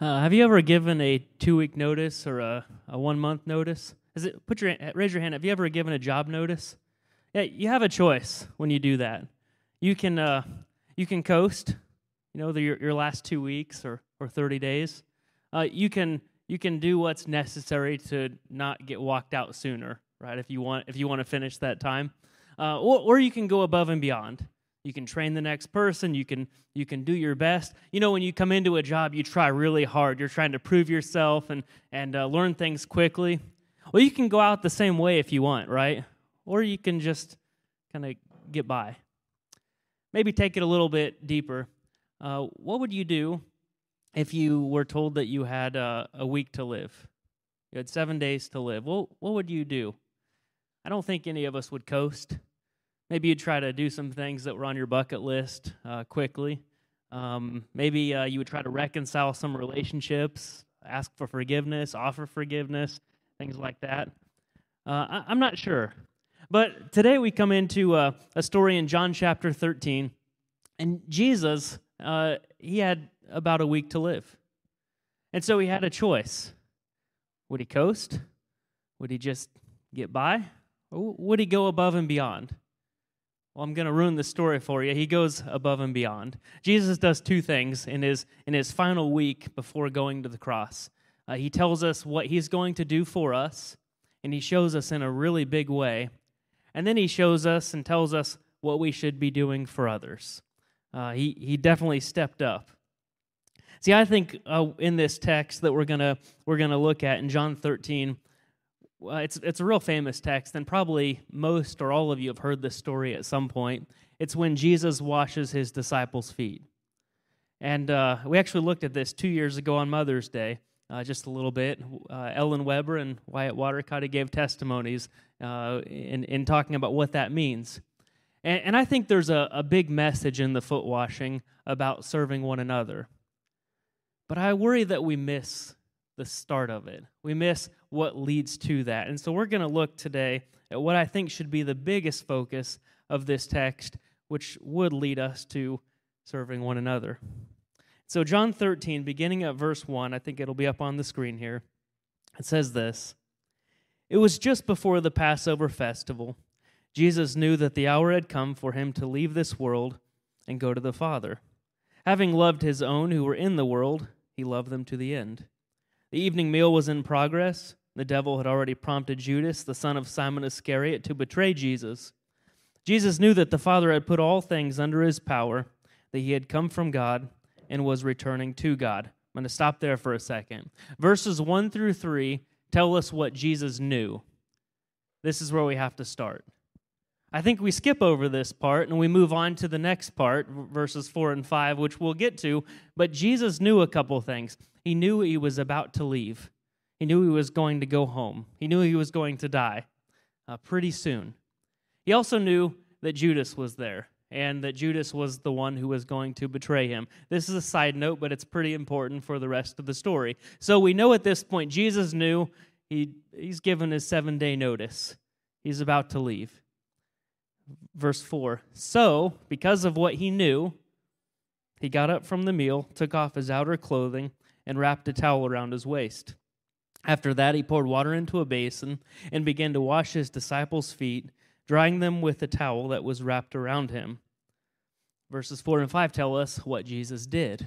Uh, have you ever given a two week notice or a, a one month notice? Is it put your raise your hand? Have you ever given a job notice? Yeah, you have a choice when you do that. You can uh, you can coast, you know, the, your, your last two weeks or, or thirty days. Uh, you can you can do what's necessary to not get walked out sooner, right? If you want if you want to finish that time, uh, or, or you can go above and beyond. You can train the next person. You can you can do your best. You know, when you come into a job, you try really hard. You're trying to prove yourself and and uh, learn things quickly. Well, you can go out the same way if you want, right? Or you can just kind of get by. Maybe take it a little bit deeper. Uh, what would you do if you were told that you had uh, a week to live? You had seven days to live. Well, what would you do? I don't think any of us would coast. Maybe you'd try to do some things that were on your bucket list uh, quickly. Um, maybe uh, you would try to reconcile some relationships, ask for forgiveness, offer forgiveness, things like that. Uh, I- am not sure. But today we come into uh, a story in John chapter 13. And Jesus, uh, he had about a week to live. And so he had a choice. Would he coast? Would he just get by? Or would he go above and beyond? Well, I'm going to ruin the story for you. He goes above and beyond. Jesus does two things in his, in his final week before going to the cross. Uh, he tells us what he's going to do for us, and he shows us in a really big way. And then he shows us and tells us what we should be doing for others. Uh, he, he definitely stepped up. See, I think uh, in this text that we're gonna we're gonna look at in John 13, well, it's, it's a real famous text, and probably most or all of you have heard this story at some point. It's when Jesus washes his disciples' feet. And uh, we actually looked at this two years ago on Mother's Day, uh, just a little bit. Uh, Ellen Weber and Wyatt Watercott gave testimonies uh, in, in talking about what that means. And, and I think there's a, a big message in the foot washing about serving one another. But I worry that we miss the start of it. We miss what leads to that. And so we're going to look today at what I think should be the biggest focus of this text, which would lead us to serving one another. So, John 13, beginning at verse 1, I think it'll be up on the screen here. It says this It was just before the Passover festival. Jesus knew that the hour had come for him to leave this world and go to the Father. Having loved his own who were in the world, he loved them to the end. The evening meal was in progress. The devil had already prompted Judas, the son of Simon Iscariot, to betray Jesus. Jesus knew that the Father had put all things under his power, that he had come from God and was returning to God. I'm going to stop there for a second. Verses 1 through 3 tell us what Jesus knew. This is where we have to start. I think we skip over this part and we move on to the next part, verses 4 and 5, which we'll get to. But Jesus knew a couple things. He knew he was about to leave, he knew he was going to go home, he knew he was going to die uh, pretty soon. He also knew that Judas was there and that Judas was the one who was going to betray him. This is a side note, but it's pretty important for the rest of the story. So we know at this point Jesus knew he, he's given his seven day notice, he's about to leave verse 4 So, because of what he knew, he got up from the meal, took off his outer clothing, and wrapped a towel around his waist. After that, he poured water into a basin and began to wash his disciples' feet, drying them with the towel that was wrapped around him. Verses 4 and 5 tell us what Jesus did.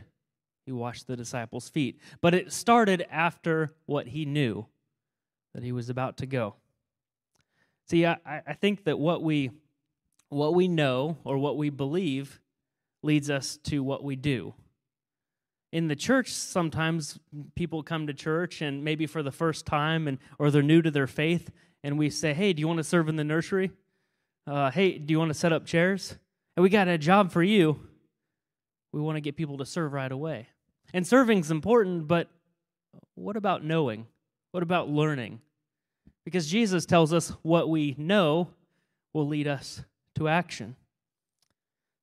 He washed the disciples' feet. But it started after what he knew that he was about to go. See, I, I think that what we what we know or what we believe leads us to what we do. In the church, sometimes people come to church and maybe for the first time and or they're new to their faith, and we say, "Hey, do you want to serve in the nursery? Uh, hey, do you want to set up chairs? And we got a job for you. We want to get people to serve right away. And serving's important, but what about knowing? What about learning? Because Jesus tells us what we know will lead us to action.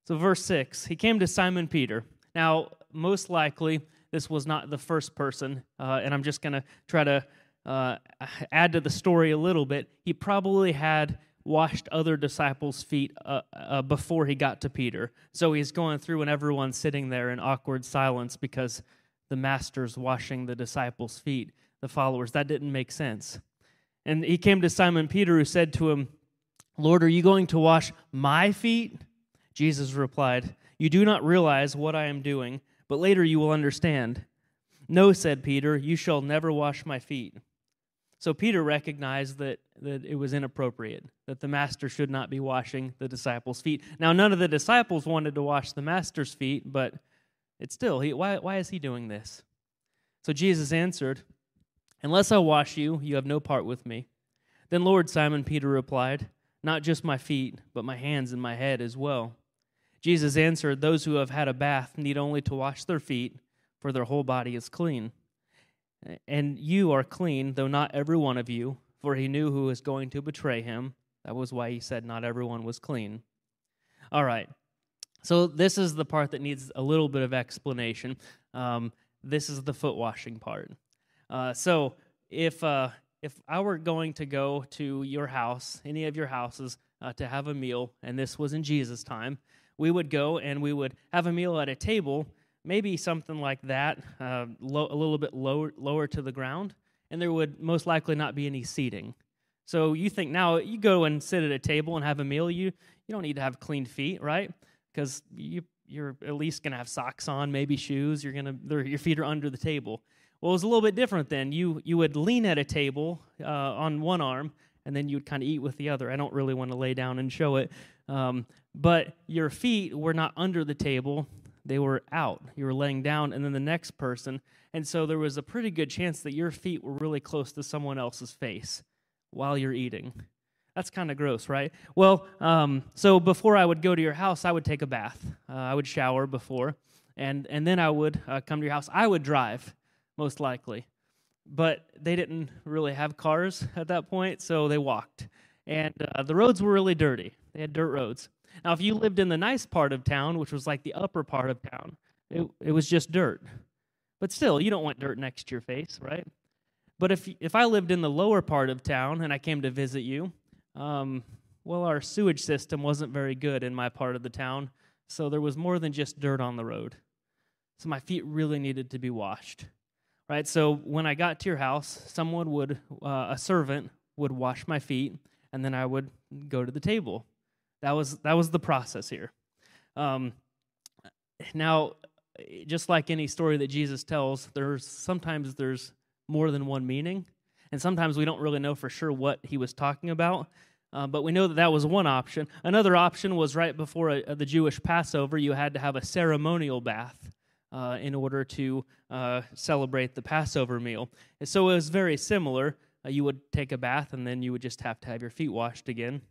So, verse 6 He came to Simon Peter. Now, most likely, this was not the first person, uh, and I'm just going to try to uh, add to the story a little bit. He probably had washed other disciples' feet uh, uh, before he got to Peter. So he's going through, and everyone's sitting there in awkward silence because the master's washing the disciples' feet, the followers. That didn't make sense. And he came to Simon Peter, who said to him, Lord, are you going to wash my feet? Jesus replied, You do not realize what I am doing, but later you will understand. No, said Peter, you shall never wash my feet. So Peter recognized that, that it was inappropriate, that the master should not be washing the disciples' feet. Now, none of the disciples wanted to wash the master's feet, but it's still, he, why, why is he doing this? So Jesus answered, Unless I wash you, you have no part with me. Then Lord, Simon Peter replied, Not just my feet, but my hands and my head as well. Jesus answered, Those who have had a bath need only to wash their feet, for their whole body is clean. And you are clean, though not every one of you, for he knew who was going to betray him. That was why he said not everyone was clean. All right. So, this is the part that needs a little bit of explanation. Um, this is the foot washing part. Uh, so if uh, if I were going to go to your house, any of your houses, uh, to have a meal, and this was in Jesus' time, we would go and we would have a meal at a table, maybe something like that, uh, lo- a little bit lower lower to the ground, and there would most likely not be any seating. So you think now you go and sit at a table and have a meal, you you don't need to have clean feet, right? Because you you're at least going to have socks on, maybe shoes. You're to your feet are under the table. Well, it was a little bit different then. You, you would lean at a table uh, on one arm, and then you would kind of eat with the other. I don't really want to lay down and show it. Um, but your feet were not under the table, they were out. You were laying down, and then the next person. And so there was a pretty good chance that your feet were really close to someone else's face while you're eating. That's kind of gross, right? Well, um, so before I would go to your house, I would take a bath. Uh, I would shower before, and, and then I would uh, come to your house. I would drive most likely. But they didn't really have cars at that point, so they walked. And uh, the roads were really dirty. They had dirt roads. Now, if you lived in the nice part of town, which was like the upper part of town, it, it was just dirt. But still, you don't want dirt next to your face, right? But if, if I lived in the lower part of town and I came to visit you, um, well, our sewage system wasn't very good in my part of the town, so there was more than just dirt on the road. So my feet really needed to be washed right? So when I got to your house, someone would, uh, a servant would wash my feet, and then I would go to the table. That was that was the process here. Um, now, just like any story that Jesus tells, there's sometimes there's more than one meaning, and sometimes we don't really know for sure what he was talking about. Uh, but we know that that was one option. Another option was right before a, uh, the Jewish Passover, you had to have a ceremonial bath uh, in order to uh, celebrate the Passover meal. And so it was very similar. Uh, you would take a bath and then you would just have to have your feet washed again.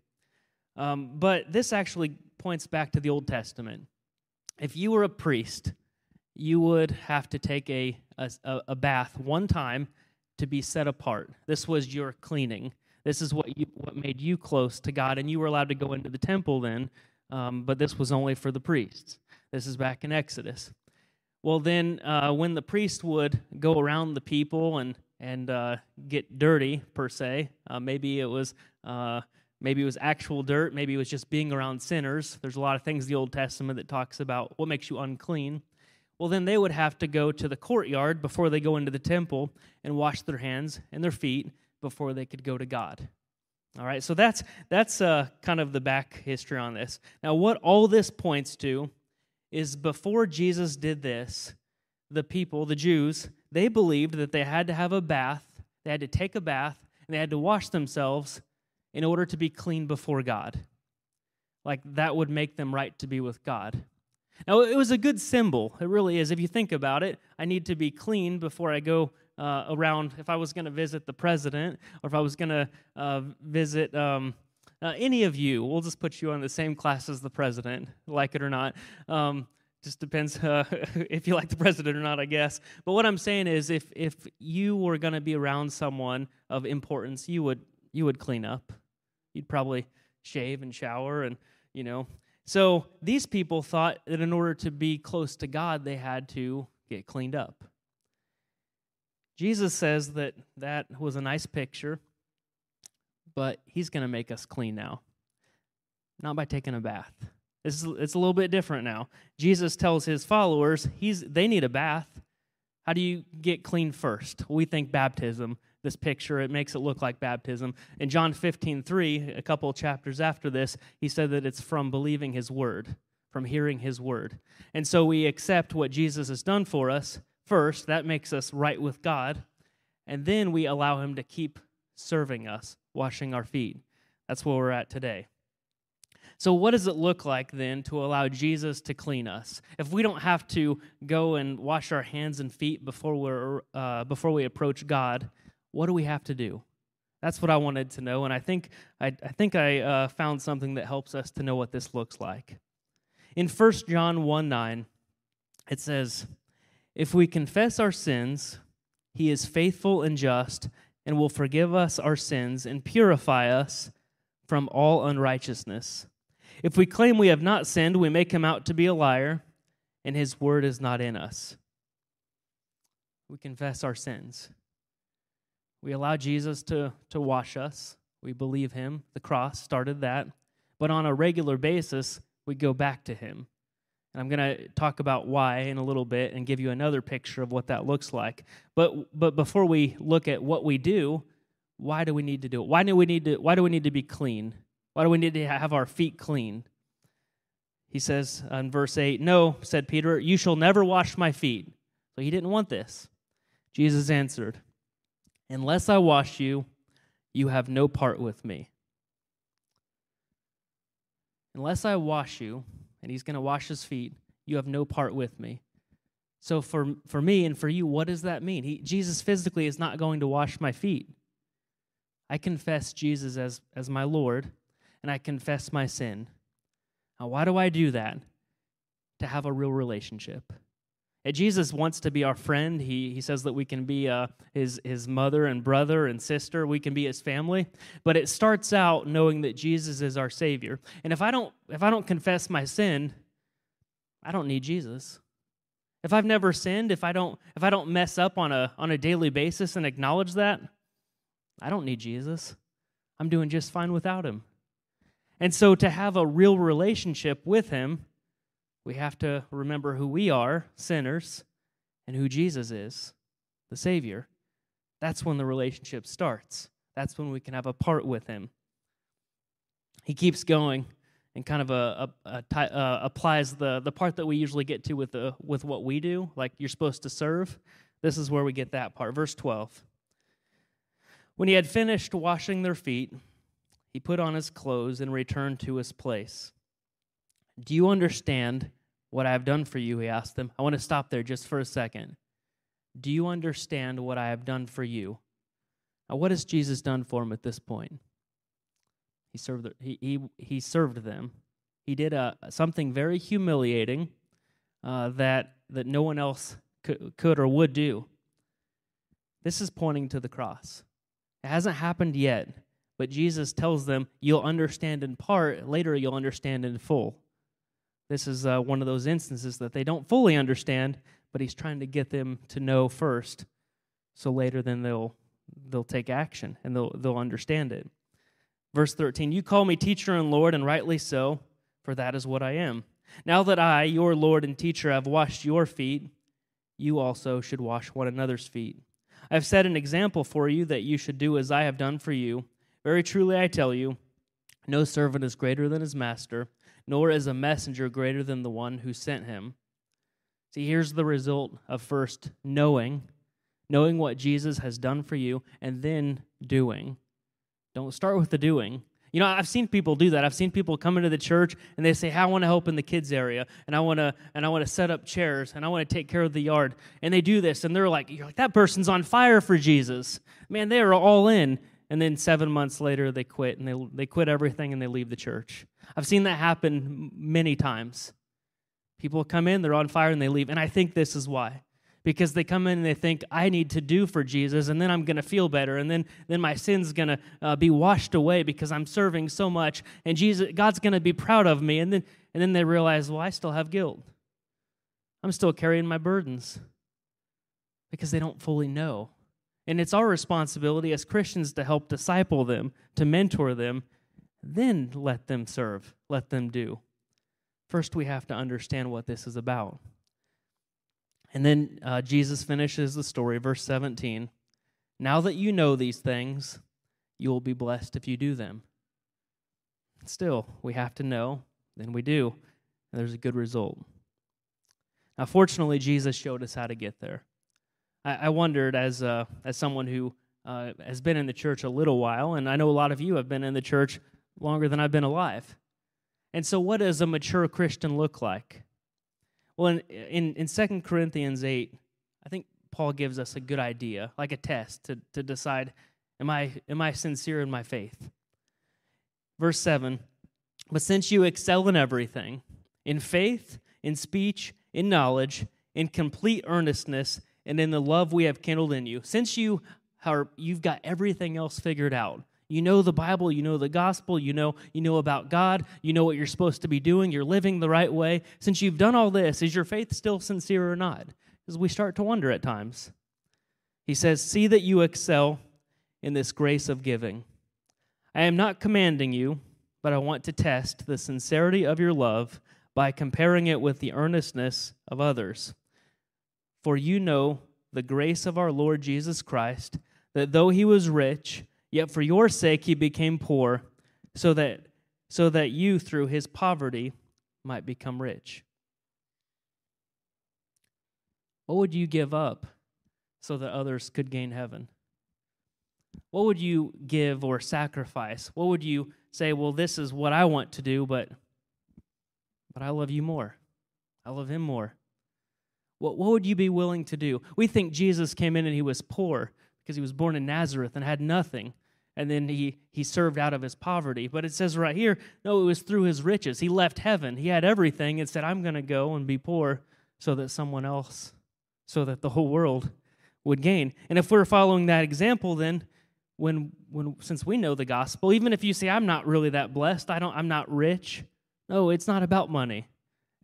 Um, but this actually points back to the Old Testament. If you were a priest, you would have to take a, a, a bath one time to be set apart. This was your cleaning. This is what you what made you close to God, and you were allowed to go into the temple then. Um, but this was only for the priests. This is back in Exodus. Well, then, uh, when the priest would go around the people and and uh, get dirty per se, uh, maybe it was uh, maybe it was actual dirt, maybe it was just being around sinners. There's a lot of things in the Old Testament that talks about what makes you unclean. Well, then they would have to go to the courtyard before they go into the temple and wash their hands and their feet before they could go to God. All right, so that's that's uh, kind of the back history on this. Now, what all this points to is before Jesus did this, the people, the Jews, they believed that they had to have a bath, they had to take a bath, and they had to wash themselves in order to be clean before God. Like that would make them right to be with God. Now, it was a good symbol. It really is. If you think about it, I need to be clean before I go uh, around. If I was going to visit the president, or if I was going to uh, visit um, uh, any of you, we'll just put you on the same class as the president, like it or not. Um, just depends uh, if you like the president or not, I guess. But what I'm saying is, if if you were going to be around someone of importance, you would you would clean up. You'd probably shave and shower, and you know. So these people thought that in order to be close to God, they had to get cleaned up. Jesus says that that was a nice picture but he's going to make us clean now. Not by taking a bath. It's, it's a little bit different now. Jesus tells his followers he's, they need a bath. How do you get clean first? We think baptism. This picture, it makes it look like baptism. In John 15, 3, a couple chapters after this, he said that it's from believing his word, from hearing his word. And so we accept what Jesus has done for us first. That makes us right with God. And then we allow him to keep serving us, washing our feet. That's where we're at today. So, what does it look like then to allow Jesus to clean us? If we don't have to go and wash our hands and feet before, we're, uh, before we approach God, what do we have to do? That's what I wanted to know, and I think I, I think I uh, found something that helps us to know what this looks like. In 1 John 1 9, it says, If we confess our sins, he is faithful and just and will forgive us our sins and purify us from all unrighteousness. If we claim we have not sinned, we make him out to be a liar, and his word is not in us. We confess our sins. We allow Jesus to, to wash us. We believe him. The cross started that. But on a regular basis, we go back to him. And I'm going to talk about why in a little bit and give you another picture of what that looks like. But but before we look at what we do, why do we need to do it? Why do we need to why do we need to be clean? Why do we need to have our feet clean? He says in verse 8, No, said Peter, you shall never wash my feet. So he didn't want this. Jesus answered, Unless I wash you, you have no part with me. Unless I wash you, and he's going to wash his feet, you have no part with me. So for, for me and for you, what does that mean? He, Jesus physically is not going to wash my feet. I confess Jesus as, as my Lord, and I confess my sin. Now, why do I do that? To have a real relationship. And Jesus wants to be our friend. He, he says that we can be uh, his, his mother and brother and sister. We can be his family. But it starts out knowing that Jesus is our Savior. And if I don't, if I don't confess my sin, I don't need Jesus. If I've never sinned, if I don't, if I don't mess up on a, on a daily basis and acknowledge that, I don't need Jesus. I'm doing just fine without him. And so to have a real relationship with Him, we have to remember who we are, sinners, and who Jesus is, the Savior. That's when the relationship starts. That's when we can have a part with Him. He keeps going and kind of a, a, a uh, applies the, the part that we usually get to with, the, with what we do, like you're supposed to serve. This is where we get that part. Verse 12. When he had finished washing their feet, he put on his clothes and returned to his place. Do you understand what I have done for you? He asked them. I want to stop there just for a second. Do you understand what I have done for you? Now, what has Jesus done for him at this point? He served, he, he, he served them. He did a, something very humiliating uh, that, that no one else could, could or would do. This is pointing to the cross. It hasn't happened yet, but Jesus tells them, You'll understand in part, later you'll understand in full. This is uh, one of those instances that they don't fully understand, but he's trying to get them to know first, so later then they'll they'll take action and they'll they'll understand it. Verse 13, you call me teacher and Lord, and rightly so, for that is what I am. Now that I, your Lord and teacher, have washed your feet, you also should wash one another's feet. I have set an example for you that you should do as I have done for you. Very truly I tell you, no servant is greater than his master, nor is a messenger greater than the one who sent him. See, here's the result of first knowing, knowing what Jesus has done for you, and then doing. Don't start with the doing. You know, I've seen people do that. I've seen people come into the church and they say, hey, "I want to help in the kids area, and I want to, and I want to set up chairs, and I want to take care of the yard." And they do this, and they're like, "You're like that person's on fire for Jesus, man. They are all in." And then seven months later they quit and they, they quit everything and they leave the church. I've seen that happen many times. People come in they're on fire and they leave. And i think this is why. Because they come in and they think i need to do for jesus and then i'm going to feel better and then then my sin's going to uh, be washed away because i'm serving so much and jesus god's going to be proud of me. And then and then they realize well i still have guilt. I'm still carrying my burdens. Because they don't fully know and it's our responsibility as Christians to help disciple them, to mentor them, then let them serve, let them do. First, we have to understand what this is about. And then uh, Jesus finishes the story, verse 17. Now that you know these things, you will be blessed if you do them. Still, we have to know, then we do, and there's a good result. Now, fortunately, Jesus showed us how to get there. I, I wondered, as, uh, as someone who uh, has been in the church a little while, and I know a lot of you have been in the church longer than I've been alive. And so, what does a mature Christian look like? Well, in, in, in 2 Corinthians 8, I think Paul gives us a good idea, like a test to, to decide am I, am I sincere in my faith? Verse 7 But since you excel in everything, in faith, in speech, in knowledge, in complete earnestness, and in the love we have kindled in you, since you are, you've got everything else figured out, you know the Bible, you know the gospel, you know you know about God, you know what you're supposed to be doing, you're living the right way. Since you've done all this, is your faith still sincere or not? As we start to wonder at times. He says, "See that you excel in this grace of giving. I am not commanding you, but I want to test the sincerity of your love by comparing it with the earnestness of others. For you know the grace of our Lord Jesus Christ, that though he was rich, Yet for your sake he became poor, so that, so that you through his poverty might become rich. What would you give up so that others could gain heaven? What would you give or sacrifice? What would you say, well, this is what I want to do, but but I love you more. I love him more. What, what would you be willing to do? We think Jesus came in and he was poor because he was born in Nazareth and had nothing. And then he he served out of his poverty. But it says right here no it was through his riches. He left heaven. He had everything and said i'm going to go and be poor so that someone else so that the whole world would gain. And if we're following that example then when when since we know the gospel even if you say i'm not really that blessed. I don't i'm not rich. No it's not about money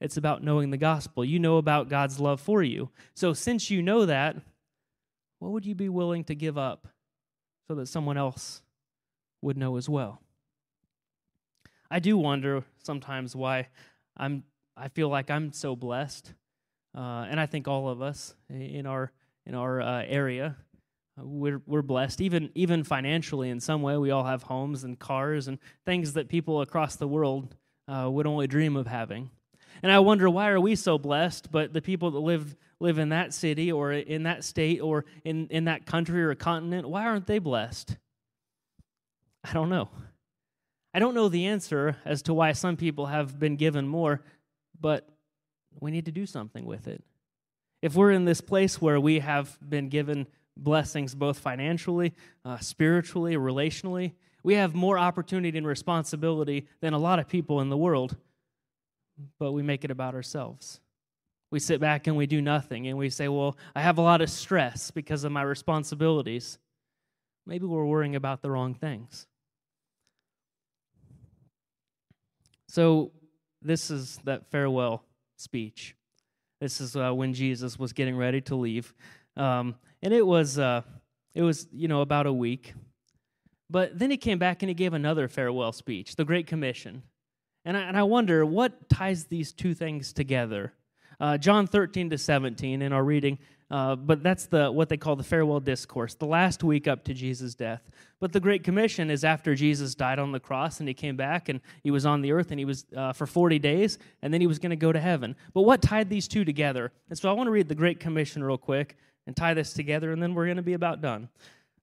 it's about knowing the gospel you know about god's love for you so since you know that what would you be willing to give up so that someone else would know as well. I do wonder sometimes why I'm I feel like I'm so blessed, uh, and I think all of us in our in our uh, area uh, we're we're blessed even even financially in some way. We all have homes and cars and things that people across the world uh, would only dream of having. And I wonder why are we so blessed, but the people that live live in that city or in that state or in, in that country or continent, why aren't they blessed? I don't know. I don't know the answer as to why some people have been given more, but we need to do something with it. If we're in this place where we have been given blessings both financially, uh, spiritually, relationally, we have more opportunity and responsibility than a lot of people in the world, but we make it about ourselves. We sit back and we do nothing, and we say, Well, I have a lot of stress because of my responsibilities. Maybe we're worrying about the wrong things. So, this is that farewell speech. This is uh, when Jesus was getting ready to leave. Um, and it was, uh, it was, you know, about a week. But then he came back and he gave another farewell speech, the Great Commission. And I, and I wonder what ties these two things together. Uh, John 13 to 17 in our reading, uh, but that's the what they call the farewell discourse, the last week up to Jesus' death. But the Great Commission is after Jesus died on the cross and he came back and he was on the earth and he was uh, for 40 days and then he was going to go to heaven. But what tied these two together? And so I want to read the Great Commission real quick and tie this together and then we're going to be about done.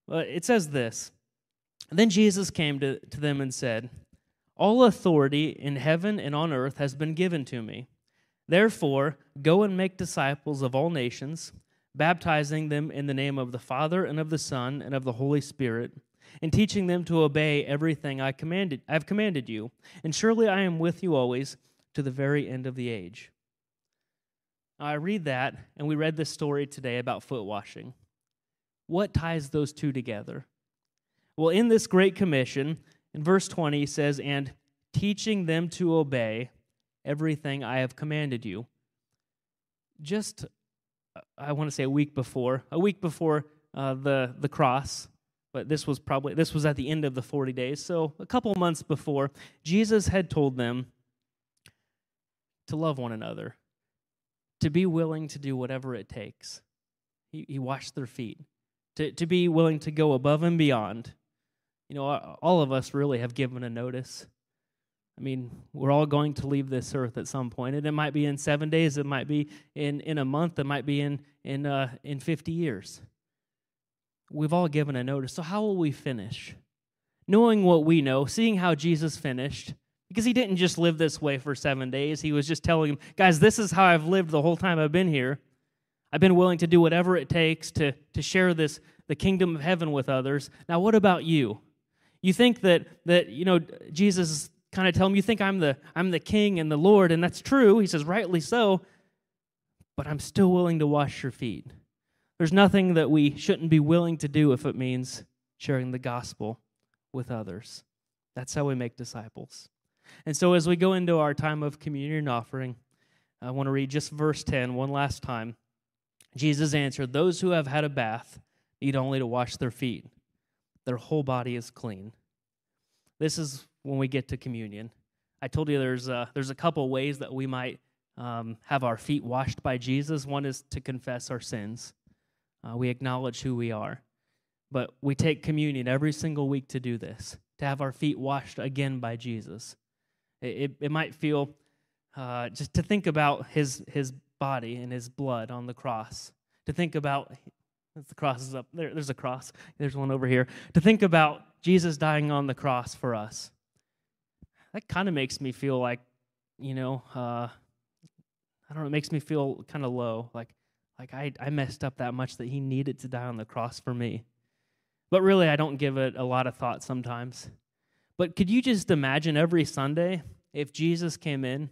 it says this Then Jesus came to, to them and said, All authority in heaven and on earth has been given to me. Therefore, go and make disciples of all nations, baptizing them in the name of the Father and of the Son and of the Holy Spirit, and teaching them to obey everything I commanded I have commanded you. And surely I am with you always to the very end of the age. Now, I read that, and we read this story today about foot washing. What ties those two together? Well, in this Great Commission, in verse 20, he says, And teaching them to obey everything I have commanded you. Just, I want to say a week before, a week before uh, the, the cross, but this was probably, this was at the end of the 40 days. So a couple months before, Jesus had told them to love one another, to be willing to do whatever it takes. He, he washed their feet, to, to be willing to go above and beyond. You know, all of us really have given a notice. I mean, we're all going to leave this earth at some point, and it might be in seven days, it might be in, in a month, it might be in in uh, in fifty years. We've all given a notice. So how will we finish? Knowing what we know, seeing how Jesus finished, because he didn't just live this way for seven days. He was just telling them, guys, this is how I've lived the whole time I've been here. I've been willing to do whatever it takes to, to share this the kingdom of heaven with others. Now, what about you? You think that that you know Jesus kind of tell him, You think I'm the, I'm the king and the Lord, and that's true. He says, Rightly so, but I'm still willing to wash your feet. There's nothing that we shouldn't be willing to do if it means sharing the gospel with others. That's how we make disciples. And so, as we go into our time of communion offering, I want to read just verse 10 one last time. Jesus answered, Those who have had a bath need only to wash their feet, their whole body is clean. This is when we get to communion. I told you there's a, there's a couple ways that we might um, have our feet washed by Jesus. One is to confess our sins. Uh, we acknowledge who we are. But we take communion every single week to do this, to have our feet washed again by Jesus. It, it, it might feel uh, just to think about his, his body and his blood on the cross, to think about the cross is up there, there's a cross, there's one over here, to think about Jesus dying on the cross for us that kind of makes me feel like, you know, uh, I don't know, it makes me feel kind of low. Like, like I, I messed up that much that he needed to die on the cross for me. But really, I don't give it a lot of thought sometimes. But could you just imagine every Sunday if Jesus came in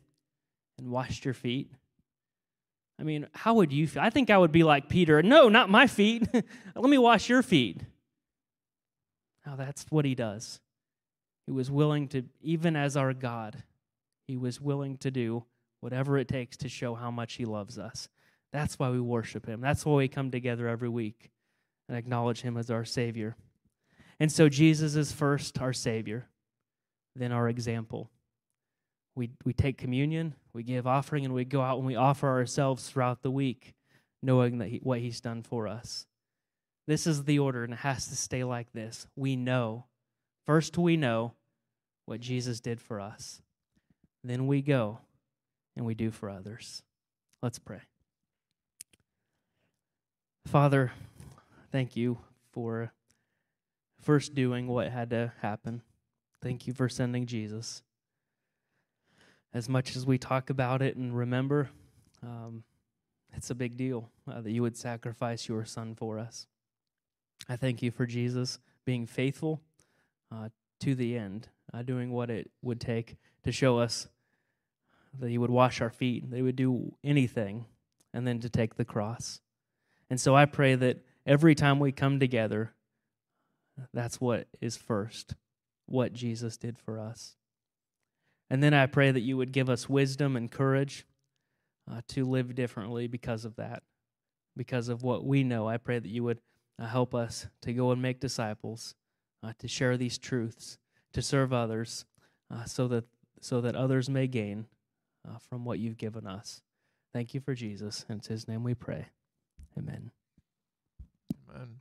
and washed your feet? I mean, how would you feel? I think I would be like Peter. No, not my feet. Let me wash your feet. Now, that's what he does. He was willing to, even as our God, he was willing to do whatever it takes to show how much he loves us. That's why we worship him. That's why we come together every week and acknowledge him as our Savior. And so Jesus is first our Savior, then our example. We, we take communion, we give offering, and we go out and we offer ourselves throughout the week, knowing that he, what He's done for us. This is the order, and it has to stay like this. We know First, we know what Jesus did for us. Then we go and we do for others. Let's pray. Father, thank you for first doing what had to happen. Thank you for sending Jesus. As much as we talk about it and remember, um, it's a big deal uh, that you would sacrifice your son for us. I thank you for Jesus being faithful uh, to the end, uh, doing what it would take to show us that He would wash our feet, that He would do anything, and then to take the cross. And so I pray that every time we come together, that's what is first, what Jesus did for us. And then I pray that you would give us wisdom and courage uh, to live differently because of that, because of what we know. I pray that you would uh, help us to go and make disciples uh, to share these truths, to serve others, uh, so that so that others may gain uh, from what you've given us. Thank you for Jesus, and it's His name we pray. Amen. Amen.